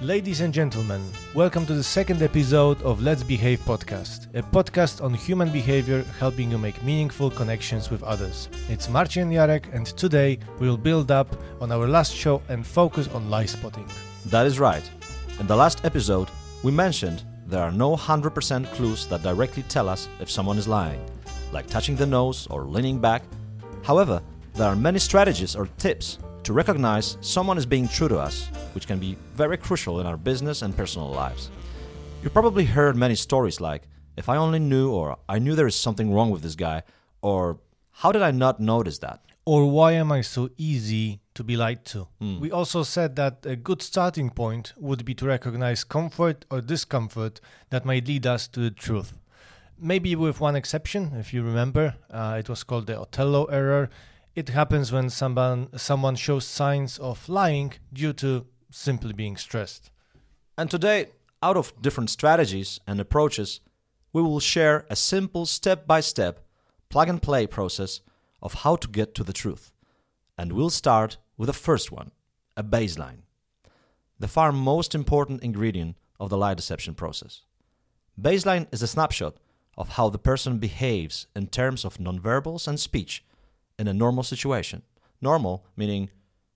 Ladies and gentlemen, welcome to the second episode of Let's Behave podcast, a podcast on human behavior helping you make meaningful connections with others. It's Marcin Jarek, and today we'll build up on our last show and focus on lie spotting. That is right. In the last episode, we mentioned there are no 100% clues that directly tell us if someone is lying, like touching the nose or leaning back. However, there are many strategies or tips to recognize someone is being true to us, which can be very crucial in our business and personal lives. You probably heard many stories like, if I only knew, or I knew there is something wrong with this guy, or how did I not notice that? Or why am I so easy to be lied to? We also said that a good starting point would be to recognize comfort or discomfort that might lead us to the truth. Maybe with one exception, if you remember, uh, it was called the Othello error. It happens when someone someone shows signs of lying due to simply being stressed. And today, out of different strategies and approaches, we will share a simple step by step, plug and play process of how to get to the truth. And we'll start with the first one a baseline. The far most important ingredient of the lie deception process. Baseline is a snapshot of how the person behaves in terms of nonverbals and speech in a normal situation. Normal meaning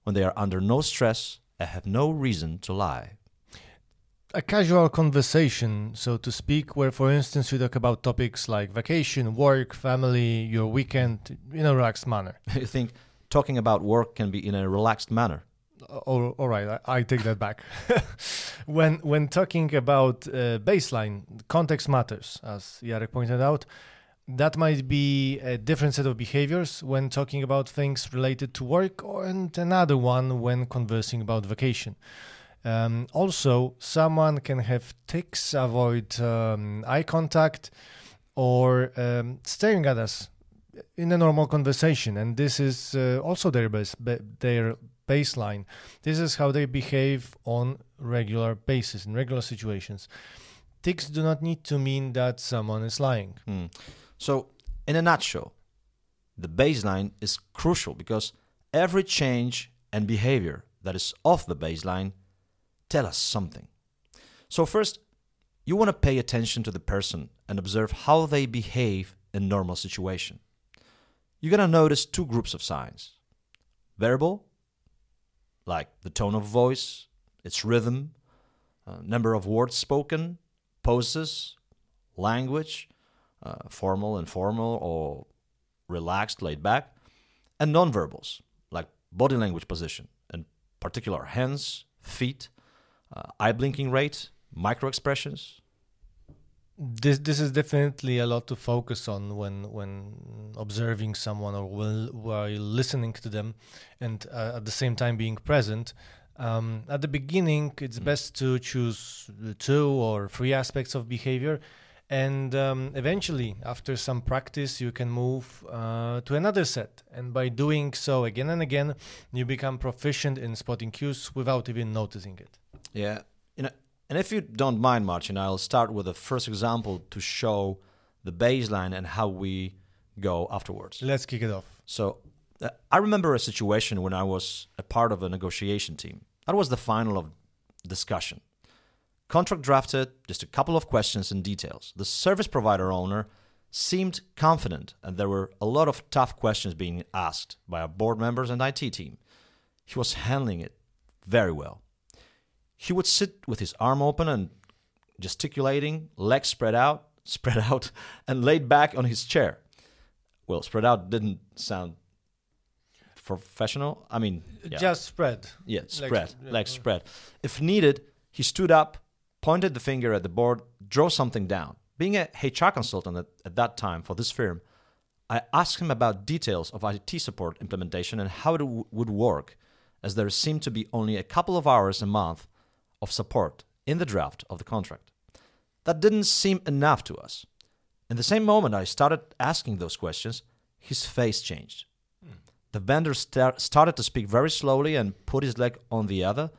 when they are under no stress and have no reason to lie. A casual conversation, so to speak, where, for instance, you talk about topics like vacation, work, family, your weekend in a relaxed manner. you think talking about work can be in a relaxed manner. All, all right, I, I take that back. when when talking about uh, baseline, context matters, as Jarek pointed out. That might be a different set of behaviors when talking about things related to work, or and another one when conversing about vacation. Um, also, someone can have tics, avoid um, eye contact, or um, staring at us in a normal conversation, and this is uh, also their base, ba- their baseline. This is how they behave on regular basis in regular situations. Tics do not need to mean that someone is lying. Hmm. So, in a nutshell, the baseline is crucial because every change and behavior that is off the baseline tell us something. So, first, you want to pay attention to the person and observe how they behave in normal situation. You're going to notice two groups of signs. Verbal, like the tone of voice, its rhythm, uh, number of words spoken, poses, language, uh, formal, informal, or relaxed, laid back, and nonverbals, like body language position, in particular hands, feet, uh, eye blinking rate, micro expressions. This this is definitely a lot to focus on when when observing someone or while, while listening to them, and uh, at the same time being present. Um, at the beginning, it's best to choose two or three aspects of behavior, and um, eventually, after some practice, you can move uh, to another set. And by doing so again and again, you become proficient in spotting cues without even noticing it. Yeah. You know, and if you don't mind, Marcin, I'll start with the first example to show the baseline and how we go afterwards. Let's kick it off. So uh, I remember a situation when I was a part of a negotiation team. That was the final of discussion. Contract drafted, just a couple of questions and details. The service provider owner seemed confident, and there were a lot of tough questions being asked by our board members and IT team. He was handling it very well. He would sit with his arm open and gesticulating, legs spread out, spread out, and laid back on his chair. Well, spread out didn't sound professional. I mean, yeah. Just spread. Yeah, spread, legs yeah. spread. If needed, he stood up, pointed the finger at the board, drew something down. Being a HR consultant at, at that time for this firm, I asked him about details of IT support implementation and how it w- would work, as there seemed to be only a couple of hours a month of support in the draft of the contract. That didn't seem enough to us. In the same moment I started asking those questions, his face changed. The vendor star- started to speak very slowly and put his leg on the other.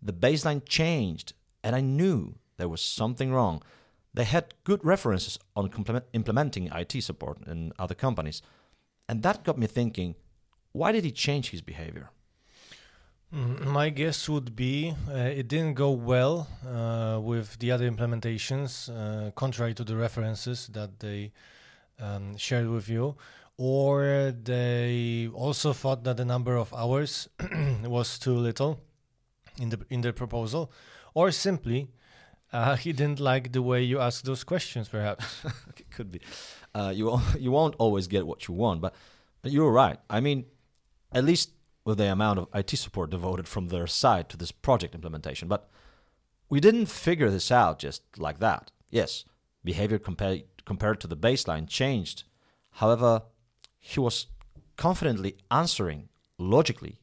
The baseline changed, and I knew there was something wrong. They had good references on implementing IT support in other companies. And that got me thinking why did he change his behavior? Mm, My guess would be uh, it didn't go well uh, with the other implementations, uh, contrary to the references that they um, shared with you, or they also thought that the number of hours was too little in the in their proposal, or simply uh, he didn't like the way you asked those questions, perhaps. it could be. Uh, you won't- you won't always get what you want, but, but you're right. I mean, at least with the amount of IT support devoted from their side to this project implementation. But we didn't figure this out just like that. Yes, behavior compared compared to the baseline changed. However, he was confidently answering logically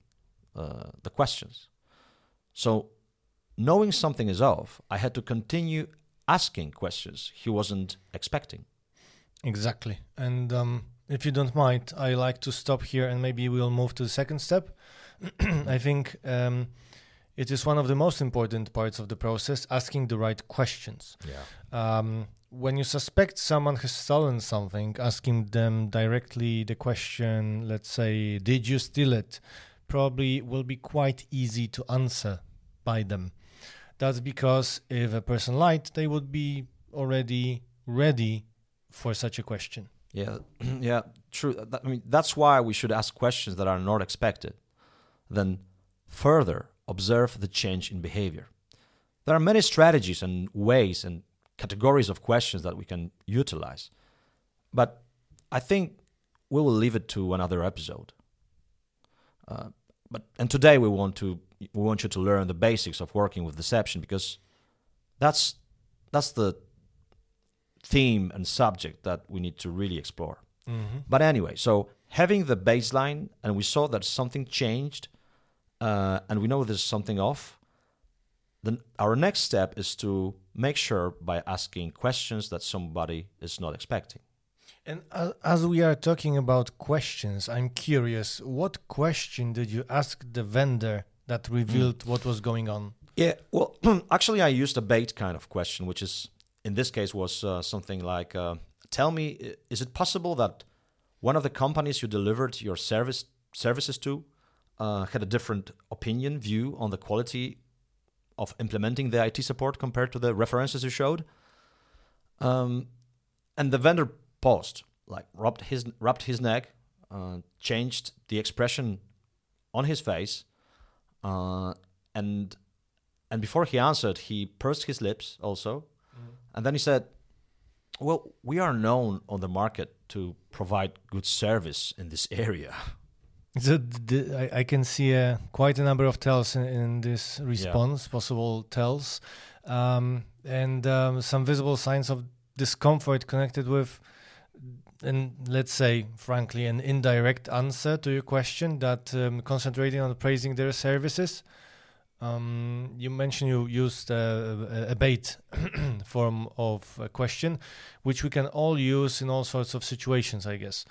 uh, the questions. So, knowing something is off, I had to continue asking questions he wasn't expecting. Exactly. And um, if you don't mind, I like to stop here and maybe we'll move to the second step. I think um, it is one of the most important parts of the process asking the right questions. Yeah. Um, when you suspect someone has stolen something, asking them directly the question, let's say, did you steal it? Probably will be quite easy to answer by them. That's because if a person lied, they would be already ready for such a question. Yeah, yeah, true. I mean, that's why we should ask questions that are not expected. Then further observe the change in behavior. There are many strategies and ways and categories of questions that we can utilize. But I think we will leave it to another episode. Uh, but and today we want to we want you to learn the basics of working with deception because that's that's the theme and subject that we need to really explore. Mm-hmm. But anyway, so having the baseline, and we saw that something changed, uh, and we know there's something off. Then our next step is to make sure by asking questions that somebody is not expecting. And as we are talking about questions, I'm curious, what question did you ask the vendor that revealed what was going on? Yeah, well, actually, I used a bait kind of question, which is in this case was uh, something like, uh, "Tell me, is it possible that one of the companies you delivered your service services to uh, had a different opinion, view on the quality of implementing the IT support compared to the references you showed?" Um, and the vendor paused, like rubbed his rubbed his neck, uh, changed the expression on his face, uh, and and before he answered, he pursed his lips also, and then he said, "Well, we are known on the market to provide good service in this area." So the, I, I can see uh, quite a number of tells in, in this response, possible tells, um, and um, some visible signs of discomfort connected with, and let's say, frankly, an indirect answer to your question that um, concentrating on praising their services. Um, you mentioned you used uh, a, bait form of a question, which we can all use in all sorts of situations, I guess.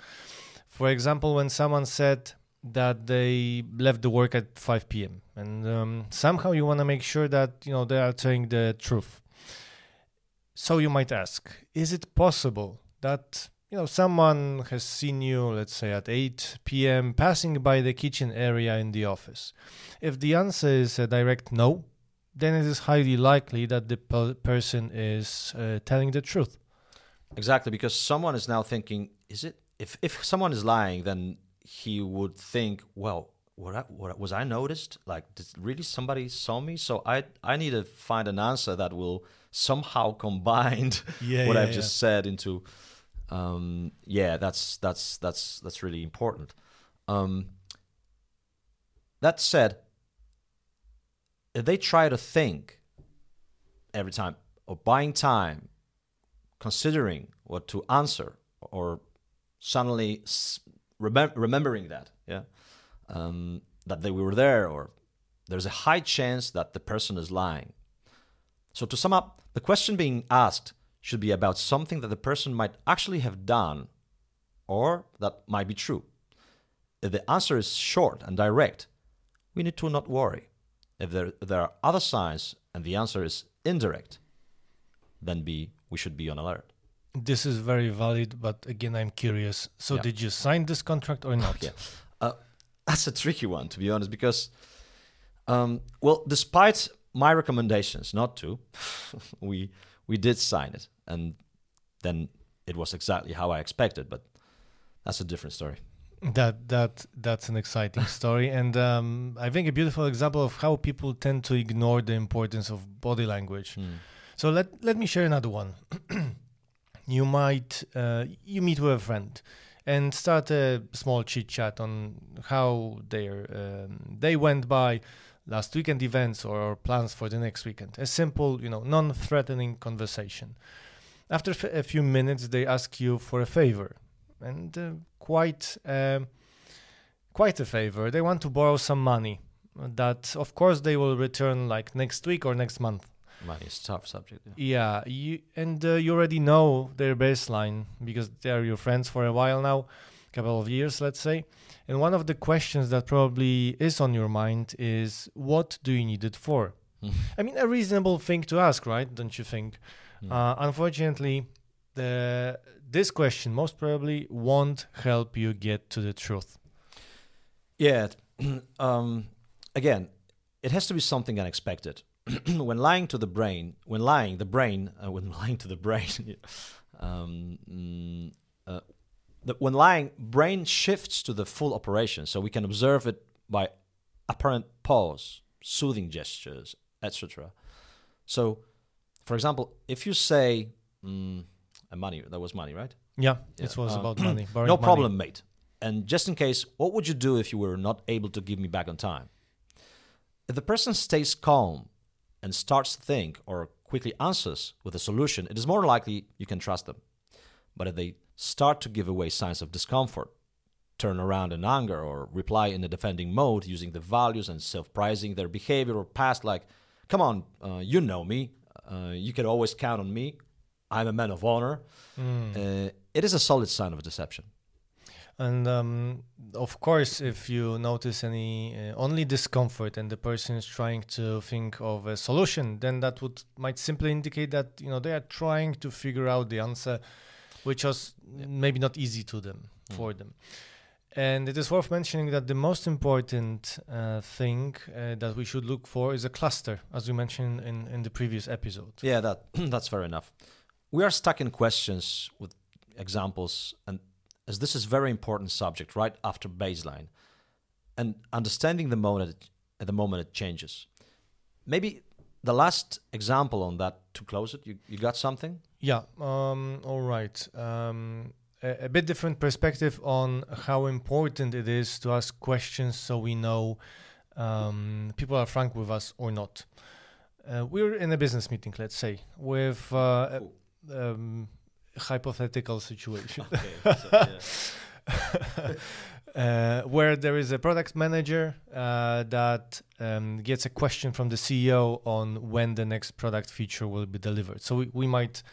For example, when someone said that they left the work at 5 p.m. and um, somehow you want to make sure that you know they are telling the truth. So you might ask, is it possible that you know someone has seen you, let's say at 8 p.m. passing by the kitchen area in the office? If the answer is a direct no, then it is highly likely that the per- person is uh, telling the truth. Exactly, because someone is now thinking, is it if if someone is lying, then he would think, well, what, I, what was I noticed? Like, did really somebody saw me? So I I need to find an answer that will somehow combine Yeah, what yeah, I've yeah. just said into. Um, yeah, that's that's that's that's really important. Um, that said, if they try to think every time or buying time considering what to answer or suddenly remem- remembering that yeah um, that they were there or there's a high chance that the person is lying so to sum up the question being asked should be about something that the person might actually have done or that might be true if the answer is short and direct we need to not worry if there, there are other signs and the answer is indirect then be we should be on alert This is very valid, but again, I'm curious. So, Yeah. did you sign this contract or not? Yeah. Uh, that's a tricky one, to be honest, because Um, well, despite my recommendations not to, we we did sign it, and then it was exactly how I expected. But that's a different story. That that that's an exciting story, and um, I think a beautiful example of how people tend to ignore the importance of body language. So let let me share another one. you might uh, you meet with a friend and start a small chit chat on how their um, day went by, last weekend events or plans for the next weekend. A simple, you know, non-threatening conversation. After f- a few minutes, they ask you for a favor, and uh, quite um quite a favor. They want to borrow some money that, of course, they will return like next week or next month. Money is a tough subject. yeah. Yeah, you and uh, you already know their baseline because they are your friends for a while now, couple of years, let's say. And one of the questions that probably is on your mind is, what do you need it for? Mhm. I mean, a reasonable thing to ask, right? Don't you think? Mm. Uh, unfortunately, the this question most probably won't help you get to the truth. Yeah. um, again, it has to be something unexpected. when lying to the brain, when lying, the brain, uh, when lying to the brain, um, mm, the, when lying, brain shifts to the full operation, so we can observe it by apparent pause, soothing gestures, etc. So, for example, if you say, mm, money, that was money, right? Yeah, Yeah, it was uh, about money. No money. problem, mate. And just in case, what would you do if you were not able to give me back on time? If the person stays calm and starts to think or quickly answers with a solution, it is more likely you can trust them. But if they start to give away signs of discomfort, turn around in anger, or reply in a defending mode using the values and self prizing their behavior or past, like, come on, uh, you know me, uh, you can always count on me, I'm a man of honor, Mm. uh, it is a solid sign of deception. And um, of course, if you notice any uh, only discomfort and the person is trying to think of a solution, then that would might simply indicate that you know they are trying to figure out the answer, which was Yeah. maybe not easy to them Mm. for them. And it is worth mentioning that the most important uh, thing uh, that we should look for is a cluster, as we mentioned in, in the previous episode. Yeah, that that's fair enough. We are stuck in questions with examples, and as this is very important subject right after baseline, and understanding the moment it, at the moment it changes. Maybe the last example on that to close it. You you got something? Yeah. Um, all right. Um, a, a bit different perspective on how important it is to ask questions so we know um, people are frank with us or not. Uh, we're in a business meeting, let's say, with uh, a um, hypothetical situation. uh, where there is a product manager uh, that um, gets a question from the CEO on when the next product feature will be delivered. So we, we might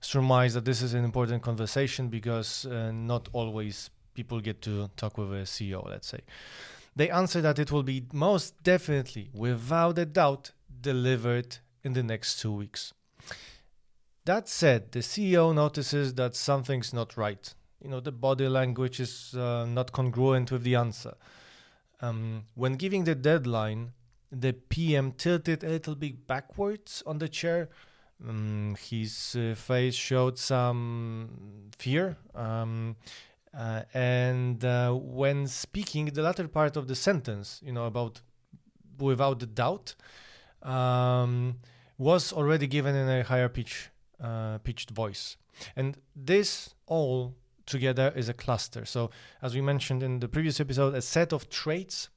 surmise that this is an important conversation because uh, not always people get to talk with a CEO, let's say. They answer that it will be most definitely, without a doubt, delivered in the next two weeks. That said, the CEO notices that something's not right. You know, the body language is uh, not congruent with the answer. Um, when giving the deadline, the PM tilted a little bit backwards on the chair. Um, his uh, face showed some fear. Um, uh, and uh, when speaking, the latter part of the sentence, you know, about without a doubt, um, was already given in a higher pitch, uh, pitched voice. And this all together is a cluster. So, as we mentioned in the previous episode, a set of traits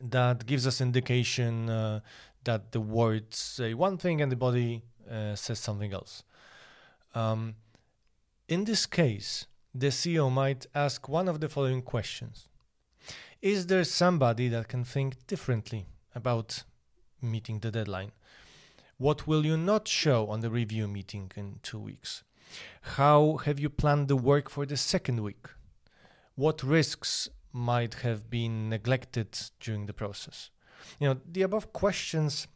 that gives us indication uh, that the words say one thing and the body uh, says something else. Um, in this case, the CEO might ask one of the following questions Is there somebody that can think differently about meeting the deadline? What will you not show on the review meeting in two weeks? How have you planned the work for the second week? What risks might have been neglected during the process? You know, the above questions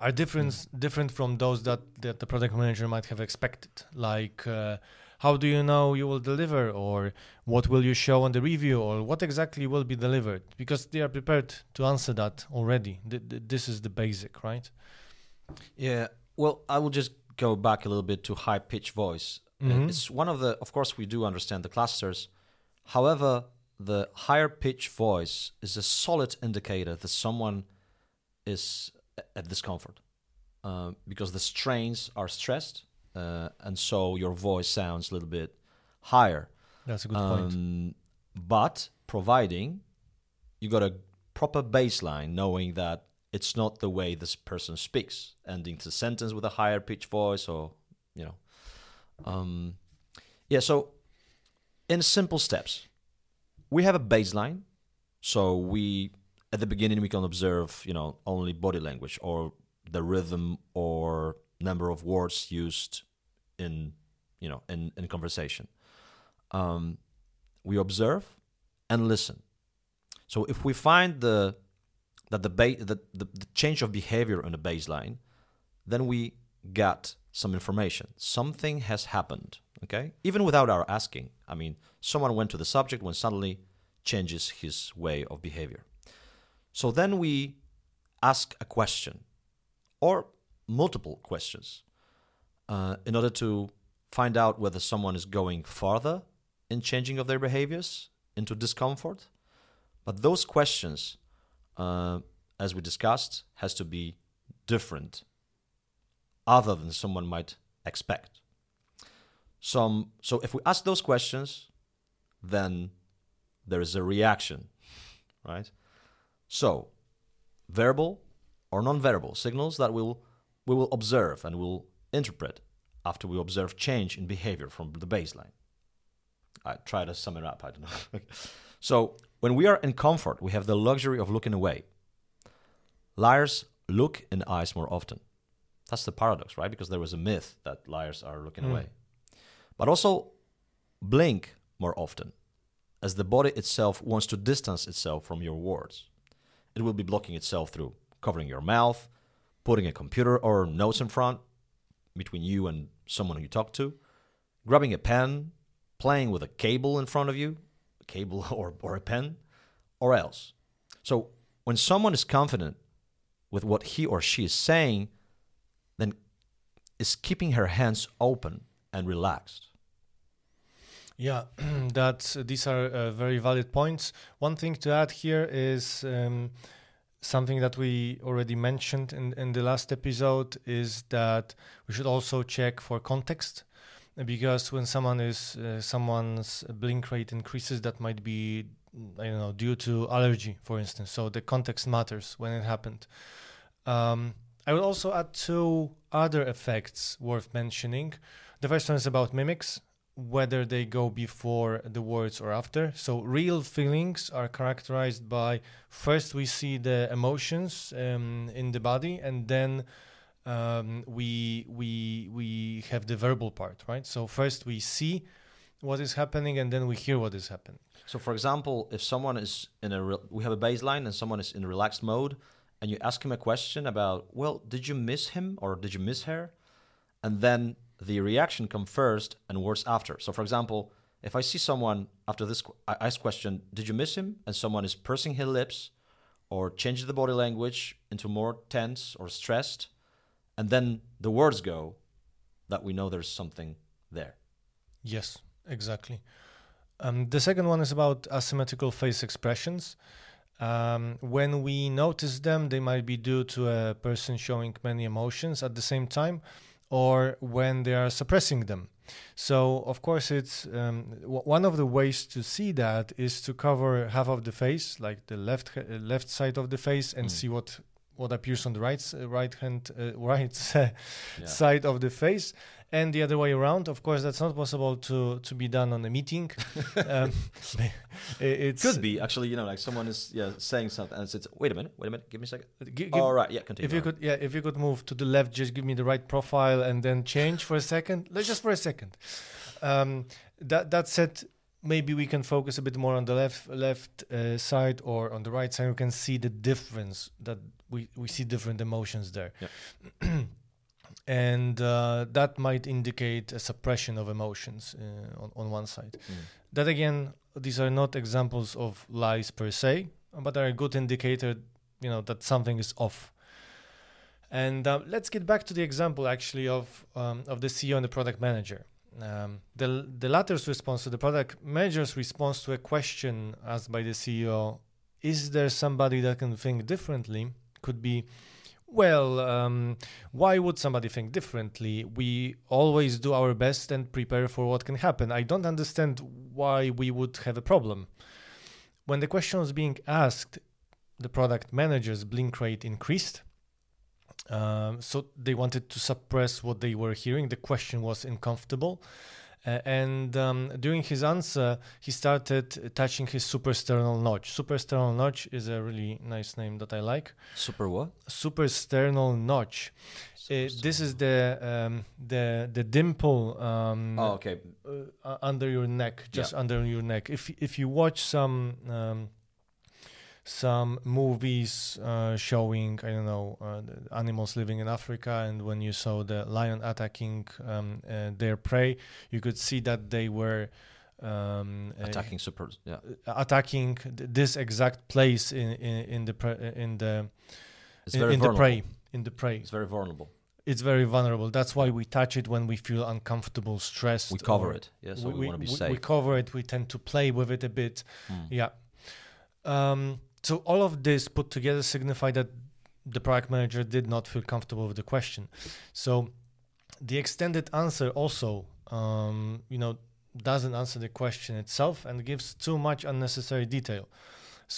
are different different from those that, that the product manager might have expected. Like, uh, how do you know you will deliver or what will you show on the review or what exactly will be delivered because they are prepared to answer that already th- th- this is the basic right Yeah. Well, I will just go back a little bit to high pitched voice. Uh, Mhm. It's one of the, of course, we do understand the clusters. However, the higher pitched voice is a solid indicator that someone is at discomfort uh, because the strains are stressed, uh, and so your voice sounds a little bit higher. that's a good point Um, but providing you got a proper baseline, knowing that it's not the way this person speaks, ending the sentence with a higher pitch voice, or you know, um, yeah. So, in simple steps, we have a baseline. So we at the beginning we can observe, you know, only body language or the rhythm or number of words used in, you know, in, in conversation um, we observe and listen. So if we find the that the, ba- the, the the change of behavior on the baseline, then we got some information. Something has happened. Okay, even without our asking. I mean, someone went to the subject when suddenly changes his way of behavior. So then we ask a question or multiple questions uh, in order to find out whether someone is going farther in changing of their behaviors into discomfort. But those questions, uh, as we discussed, has to be different, other than someone might expect. Some so if we ask those questions, then there is a reaction, right? So, verbal or non-verbal signals that we'll we will observe and will interpret after we observe change in behavior from the baseline. I try to sum it up. I don't know. so when we are in comfort, we have the luxury of looking away. Liars look in the eyes more often. That's the paradox, right? Because there was a myth that liars are looking Mm. away. But also blink more often, as the body itself wants to distance itself from your words. It will be blocking itself through covering your mouth, putting a computer or notes in front between you and someone you talk to, grabbing a pen, playing with a cable in front of you, cable or, or a pen, or else. So when someone is confident with what he or she is saying, then is keeping her hands open and relaxed. Yeah, that these are uh, very valid points. One thing to add here is um, something that we already mentioned in, in the last episode is that we should also check for context because when someone is uh, someone's blink rate increases, that might be I don't know due to allergy, for instance. So the context matters when it happened. Um, I will also add two other effects worth mentioning. The first one is about mimics whether they go before the words or after. So, real feelings are characterized by first we see the emotions um, in the body, and then um, we we we have the verbal part, right? So first we see what is happening, and then we hear what is happening. So, for example, if someone is in a, re- we have a baseline and someone is in relaxed mode, and you ask him a question about, well, did you miss him or did you miss her? And then the reaction come first and words after. So, for example, if I see someone after this, I ask question, did you miss him? And someone is pursing his lips or changing the body language into more tense or stressed, and then the words go, that we know there's something there. Yes, exactly. Um, the second one is about asymmetrical face expressions. Um, when we notice them, they might be due to a person showing many emotions at the same time, or when they are suppressing them. So, of course, it's um, w- one of the ways to see that is to cover half of the face, like the left uh, left side of the face, and Mm. see what what appears on the right s- right hand uh, right Yeah. side of the face and the other way around of course that's not possible to to be done on a meeting um, i- it's Could be actually, you know, like someone is yeah saying something, and it's wait a minute, wait a minute, give me a second. gi- give- All right, yeah, continue. if you could yeah if you could move to the left just give me the right profile and then change for a second like, just for a second um, that that said maybe we can focus a bit more on the left left uh, side or on the right side we can see the difference that we we see different emotions there and uh, that might indicate a suppression of emotions uh, on, on one side. Mm. That again, these are not examples of lies per se, but are a good indicator, you know, that something is off. And uh, let's get back to the example actually of um, of the CEO and the product manager. Um, the the latter's response to the product manager's response to a question asked by the CEO, "Is there somebody that can think differently?" Could be, well, um, why would somebody think differently? We always do our best and prepare for what can happen. I don't understand why we would have a problem. When the question was being asked, the product manager's blink rate increased. Um, so they wanted to suppress what they were hearing. The question was uncomfortable. Uh, and um, during his answer, he started touching his suprasternal notch. Suprasternal notch is a really nice name that I like. Super what? Suprasternal notch. Uh, this is the um, the the dimple um, Oh, okay. uh, under your neck, just under your neck. If if you watch some um, some movies uh, showing I don't know uh, animals living in Africa, and when you saw the lion attacking um, uh, their prey, you could see that they were. Um, uh, Attacking super. Yeah. attacking th- this exact place in in, in the pre- in the It's in, in the prey in the prey It's very vulnerable. it's very vulnerable that's why we touch it when we feel uncomfortable stressed We cover it. Yeah. So we, want to be we- safe. we cover it we tend to play with it a bit Mm. yeah um, so all of this put together signify that the product manager did not feel comfortable with the question. So the extended answer also um, you know doesn't answer the question itself and gives too much unnecessary detail.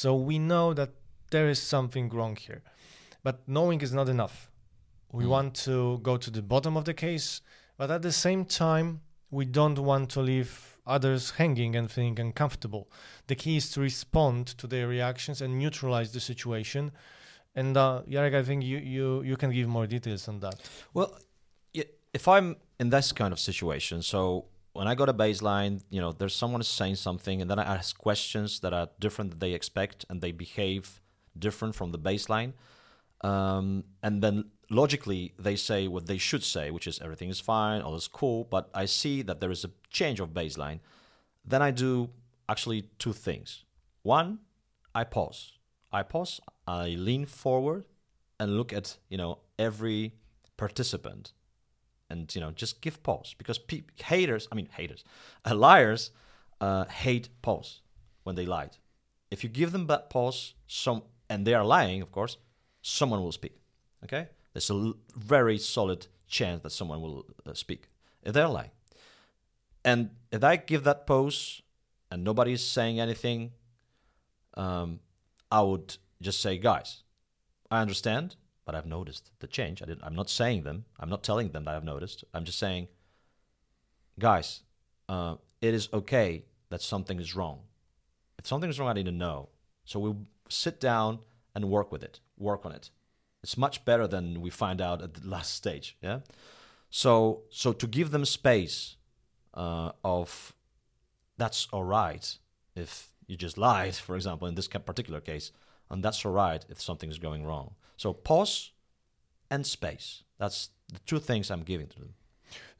So we know that there is something wrong here but knowing is not enough. We Mm. want to go to the bottom of the case but at the same time we don't want to leave others hanging and feeling uncomfortable. The key is to respond to their reactions and neutralize the situation. And uh, Jarek, I think you, you, you can give more details on that. Well, if I'm in this kind of situation, so when I got a baseline, you know, there's someone saying something, and then I ask questions that are different than they expect, and they behave different from the baseline, um, and then logically they say what they should say, which is everything is fine, all is cool, but I see that there is a change of baseline. Then I do actually two things. One, I pause. I pause. I lean forward and look at you know every participant and you know just give pause because pe- haters i mean haters uh, liars uh, hate pause when they lied if you give them that pause some and they are lying of course someone will speak okay there's a very solid chance that someone will uh, speak if they're lying and if i give that pose and nobody is saying anything um, i would just say guys i understand but I've noticed the change. I I'm not saying them. I'm not telling them that I've noticed. I'm just saying, guys, uh, it is okay that something is wrong. If something is wrong, I need to know. So we sit down and work with it, work on it. It's much better than we find out at the last stage. Yeah. So so to give them space uh, of that's all right if you just lied, for example, in this particular case, and that's all right if something is going wrong. So pause and space. That's the two things I'm giving to them.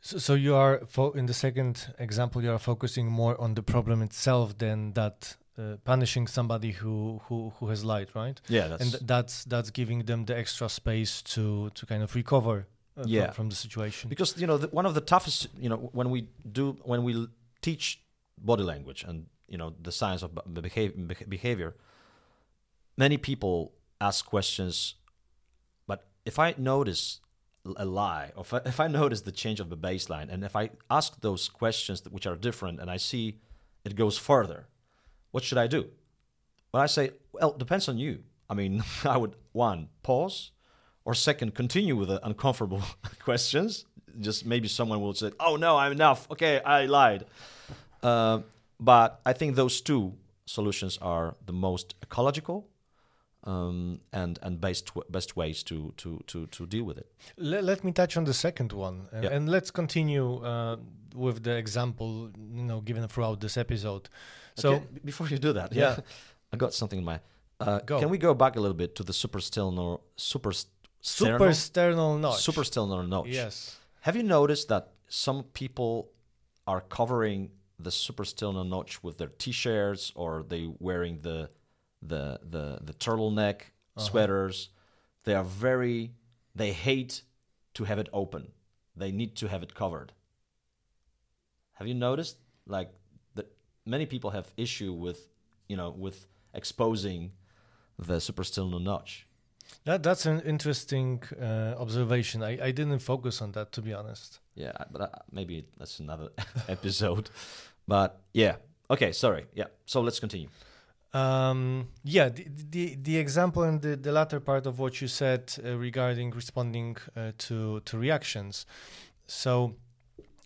So, so you are in the second example, you are focusing more on the problem itself than that uh, punishing somebody who, who who has lied, right? Yeah, that's and th- that's that's giving them the extra space to to kind of recover uh, Yeah. from, the situation. because you know the, one of the toughest you know when we do when we teach body language and you know the science of b- behavior, behavior many people ask questions but if i notice a lie or if I, if I notice the change of the baseline and if i ask those questions that, which are different and i see it goes further what should i do? Well i say well it depends on you. I mean i would one pause or second continue with the uncomfortable questions. Just maybe someone will say oh no i'm enough. Okay i lied. Uh, but i think those two solutions are the most ecological um, and and best best ways to to to to deal with it. Let, let me touch on the second one, and, Yeah. and let's continue uh, with the example you know given throughout this episode. So Okay, before you do that Yeah. i got something in my uh, Go. can we go back a little bit to the supersternal super Super sternal- sternal notch. super sternal notch. Yes. Have you noticed that some people are covering the super sternal notch with their t-shirts or they wearing the the the the turtleneck Uh-huh. sweaters? They are very they hate to have it open. They need to have it covered. Have you noticed like many people have issue with you know with exposing the super sternal notch? That that's an interesting uh, observation. I, I didn't focus on that to be honest. Yeah, but uh, maybe that's another episode. But yeah, okay, sorry. Yeah, so let's continue. Um, yeah, the, the the example and the, the latter part of what you said uh, regarding responding uh, to to reactions. So,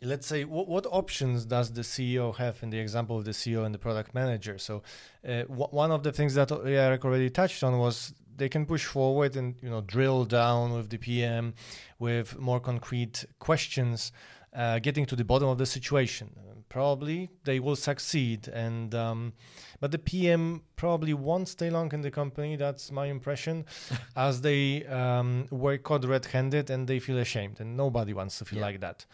let's say what, what options does the CEO have in the example of the CEO and the product manager? So, uh, one of the things that Jarek already touched on was they can push forward and you know drill down with the PM with more concrete questions, uh, getting to the bottom of the situation. Uh, probably they will succeed, and um, but the PM probably won't stay long in the company. That's my impression, as they um, were caught red-handed and they feel ashamed, and nobody wants to feel Yeah. like that.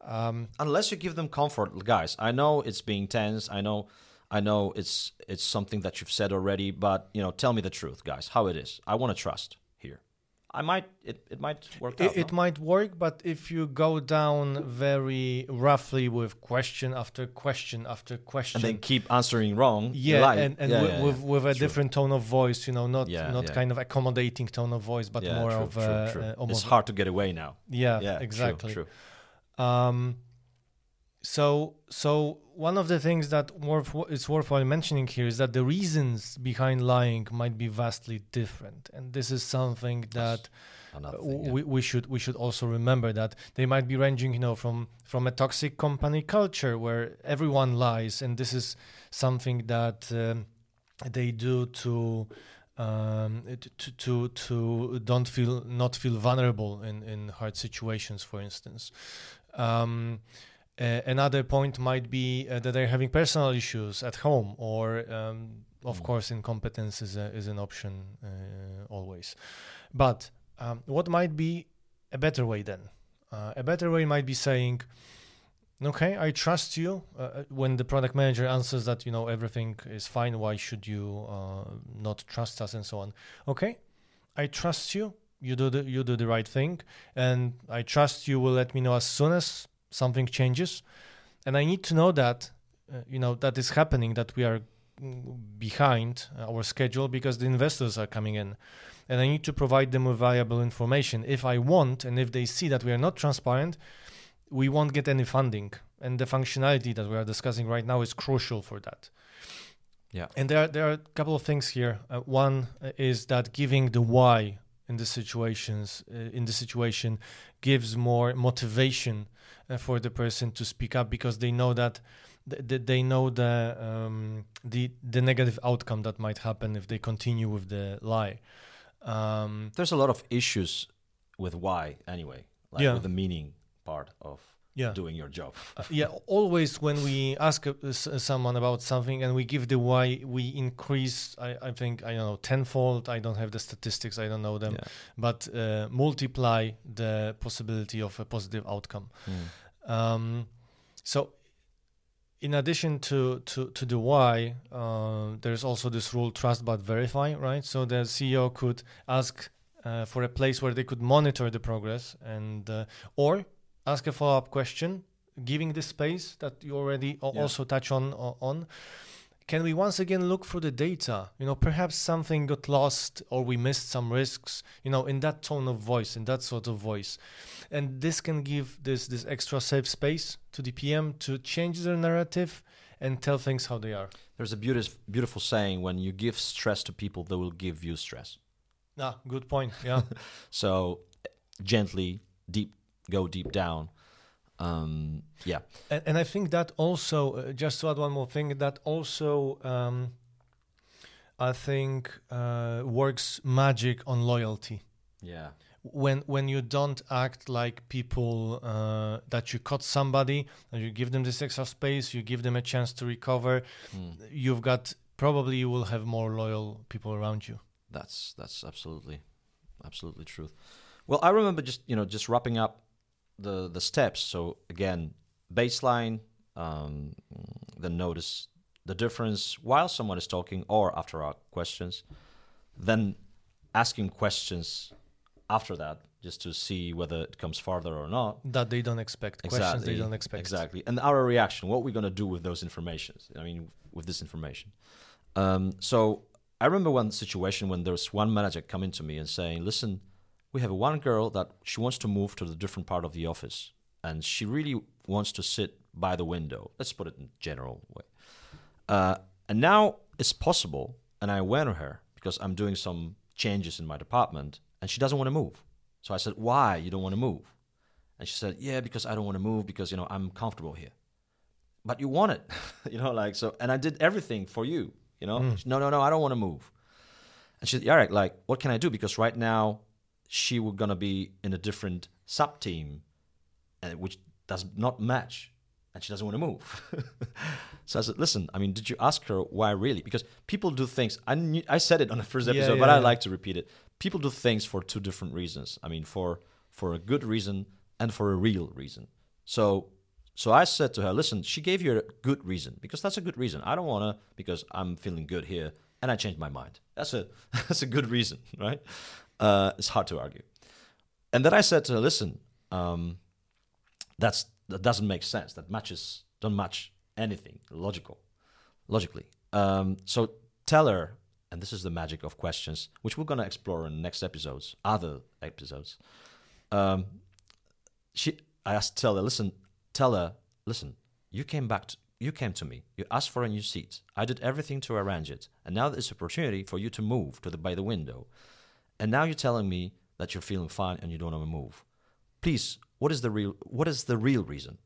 Um, Unless you give them comfort, guys. I know it's being tense. I know, I know it's it's something that you've said already. But you know, tell me the truth, guys. How it is. I want to trust here. I might. It, it might work out. It, it no? might work, but if you go down very roughly with question after question after question, and then keep answering wrong. yeah, lie. and, and Yeah, with, yeah, with, yeah. with a True. different tone of voice, you know, not not kind of accommodating tone of voice, but more true, of true, uh, true. uh, It's almost hard to get away now. yeah, exactly. True. Um, so so one of the things that worth, is worthwhile mentioning here is that the reasons behind lying might be vastly different, and this is something that thing, yeah. we, we should we should also remember that they might be ranging you know from from a toxic company culture where everyone lies. And this is something that um, they do to um, to, to to don't feel not feel vulnerable in in hard situations for instance um, uh, another point might be uh, that they're having personal issues at home or um, of Mm. course incompetence is a, is an option uh, always but um, what might be a better way then? Uh, a better way might be saying, "Okay, I trust you." Uh, when the product manager answers that you know everything is fine, why should you uh, not trust us and so on? Okay, I trust you. You do the you do the right thing, and I trust you will let me know as soon as something changes, and I need to know that uh, you know that is happening. That we are mm, behind our schedule because the investors are coming in and I need to provide them with viable information. If I want, and if they see that we are not transparent, we won't get any funding. And the functionality that we are discussing right now is crucial for that. Yeah. And there are, there are a couple of things here. Uh, one uh, is that giving the why in the situations uh, in the situation gives more motivation uh, for the person to speak up because they know that th- th- they know the um, the the negative outcome that might happen if they continue with the lie. Um, There's a lot of issues with why anyway, like Yeah. with the meaning part of yeah, doing your job. Uh, yeah. Always when we ask uh, s- someone about something and we give the why, we increase. I, I think I don't know tenfold. I don't have the statistics. I don't know them, Yeah. but uh, multiply the possibility of a positive outcome. Mm. Um, so, in addition to to, to the why, uh, there's also this rule: trust but verify. Right. So the CEO could ask uh, for a place where they could monitor the progress, and uh, or ask a follow-up question, giving the space that you already al- Yeah. also touch on on. Can we once again look for the data? You know, perhaps something got lost or we missed some risks. You know, in that tone of voice, in that sort of voice, and this can give this this extra safe space to the PM to change their narrative and tell things how they are. There's a beautiful, beautiful saying: when you give stress to people, they will give you stress. Ah, good point. Yeah, So gently, deep, go deep down. Um, yeah, and, and I think that also, uh, just to add one more thing, that also, um, I think, uh, works magic on loyalty. yeah, when when you don't act like people uh, that you caught somebody and you give them this extra space you give them a chance to recover Mm. you've got probably you will have more loyal people around you that's that's absolutely absolutely truth. Well, I remember just you know just wrapping up the the steps. So again, baseline, um, then notice the difference while someone is talking or after our questions, then asking questions after that just to see whether it comes farther or not. That they don't expect questions they don't expect. Exactly, and our reaction, what we're gonna do with those informations. I mean, with this information. Um, so I remember one situation when there was one manager coming to me and saying, "Listen, we have one girl that she wants to move to the different part of the office, and she really wants to sit by the window. Let's put it in general way. Uh, and now it's possible, and I went to her because I'm doing some changes in my department, and she doesn't want to move. So I said, "Why you don't want to move?" And she said, "Yeah, because I don't want to move because you know I'm comfortable here." But you want it, you know, like so. And I did everything for you, you know. Mm. No, no, no, I don't want to move. And she said, "All right, like what can I do? Because right now she was gonna be in a different sub team, uh, which does not match, and she doesn't want to move. so I said, listen, I mean, did you ask her why really? Because people do things. I knew, I said it on the first episode, yeah, but I like to repeat it. People do things for two different reasons. I mean, for for a good reason and for a real reason. So. So I said to her, listen, she gave you a good reason because that's a good reason. I don't want to because I'm feeling good here and I changed my mind. That's a that's a good reason, right? Uh, it's hard to argue. And then I said to her, listen, um, that's that doesn't make sense. That matches don't match anything logical, logically. Um, so tell her, and this is the magic of questions, which we're gonna explore in next episodes, other episodes. Um, she, I asked, tell her, listen, tell her, listen, you came back, to, you came to me, you asked for a new seat. I did everything to arrange it, and now there's opportunity for you to move to the by the window, and now you're telling me that you're feeling fine and you don't want to move. Please, what is the real, what is the real reason?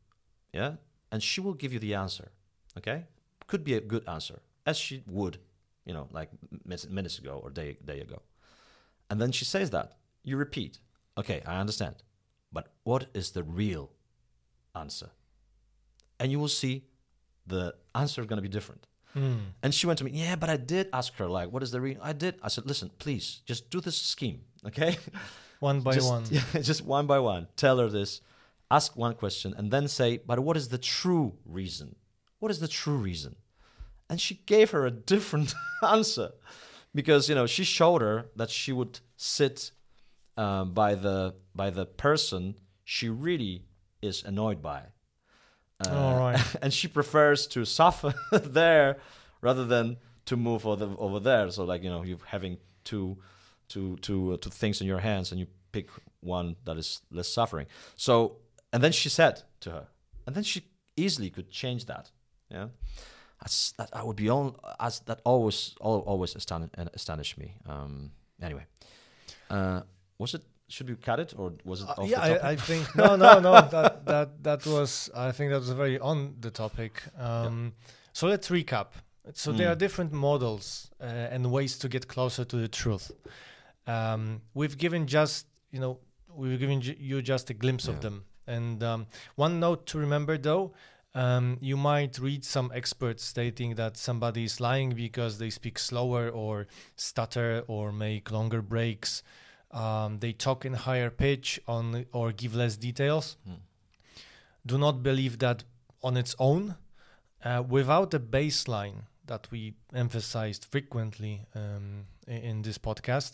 Yeah, and she will give you the answer. Okay, could be a good answer, as she would, you know, like minutes ago or day day ago. And then she says that you repeat. Okay, I understand, but what is the real answer? And you will see the answer is going to be different. Mm. And she went to me, yeah, but I did ask her, like, what is the reason? I did. I said, listen, please, just do this scheme, okay? One by just, one. Yeah, just one by one. Tell her this, ask one question, and then say, but what is the true reason? What is the true reason? And she gave her a different answer because you know she showed her that she would sit um, by the by the person she really is annoyed by. Uh, All right. and she prefers to suffer there rather than to move over, over there. So like you know, you're having two, two, two, uh, two things in your hands, and you pick one that is less suffering. So and then she said to her, and then she easily could change that. Yeah, that's that. I would be on as that always always aston- uh, astonished me. Um, anyway, uh, was it? Should we cut it or was it? Uh, yeah? I, I think no, no, no. That that that was. I think that was very on the topic. Um, So let's recap. So there Mm. are different models uh, and ways to get closer to the truth. Um, we've given just you know we've given you just a glimpse of them. And um, one note to remember though. Um, you might read some experts stating that somebody is lying because they speak slower or stutter or make longer breaks. Um, they talk in higher pitch on or give less details. Hmm. Do not believe that on its own. Uh, without a baseline that we emphasized frequently um, i- in this podcast,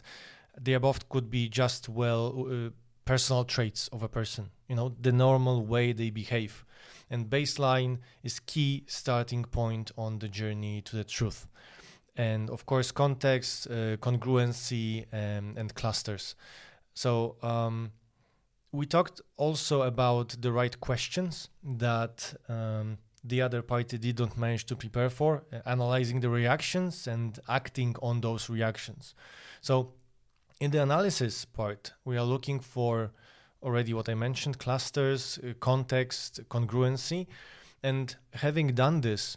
the above could be just well uh, personal traits of a person. You know, the normal way they behave, and baseline is key starting point on the journey to the truth. And of course, context, uh, congruency, um, and clusters. So um, we talked also about the right questions that um, the other party didn't manage to prepare for, uh, analyzing the reactions and acting on those reactions. So in the analysis part, we are looking for already what I mentioned clusters, uh, context, congruency. And having done this,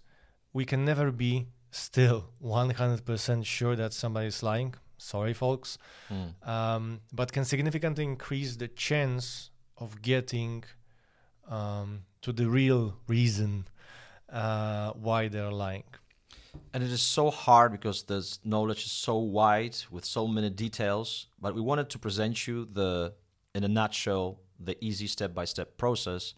we can never be still 100% sure that somebody is lying. Sorry, folks Hmm. um, but can significantly increase the chance of getting um, to the real reason uh, why they're lying. and it is so hard because this knowledge is so wide with so many details. But we wanted to present you the, in a nutshell, the easy step-by-step process.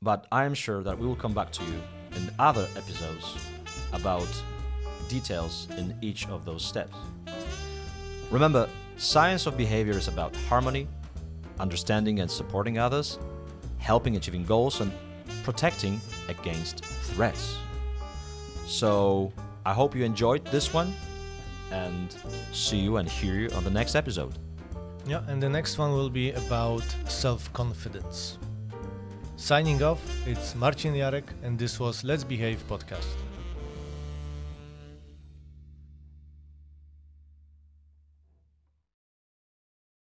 But I am sure that we will come back to you in other episodes about details in each of those steps. Remember, science of behavior is about harmony, understanding and supporting others, helping achieving goals, and protecting against threats. So, I hope you enjoyed this one and see you and hear you on the next episode. Yeah, and the next one will be about self confidence. Signing off, it's Marcin Jarek, and this was Let's Behave podcast.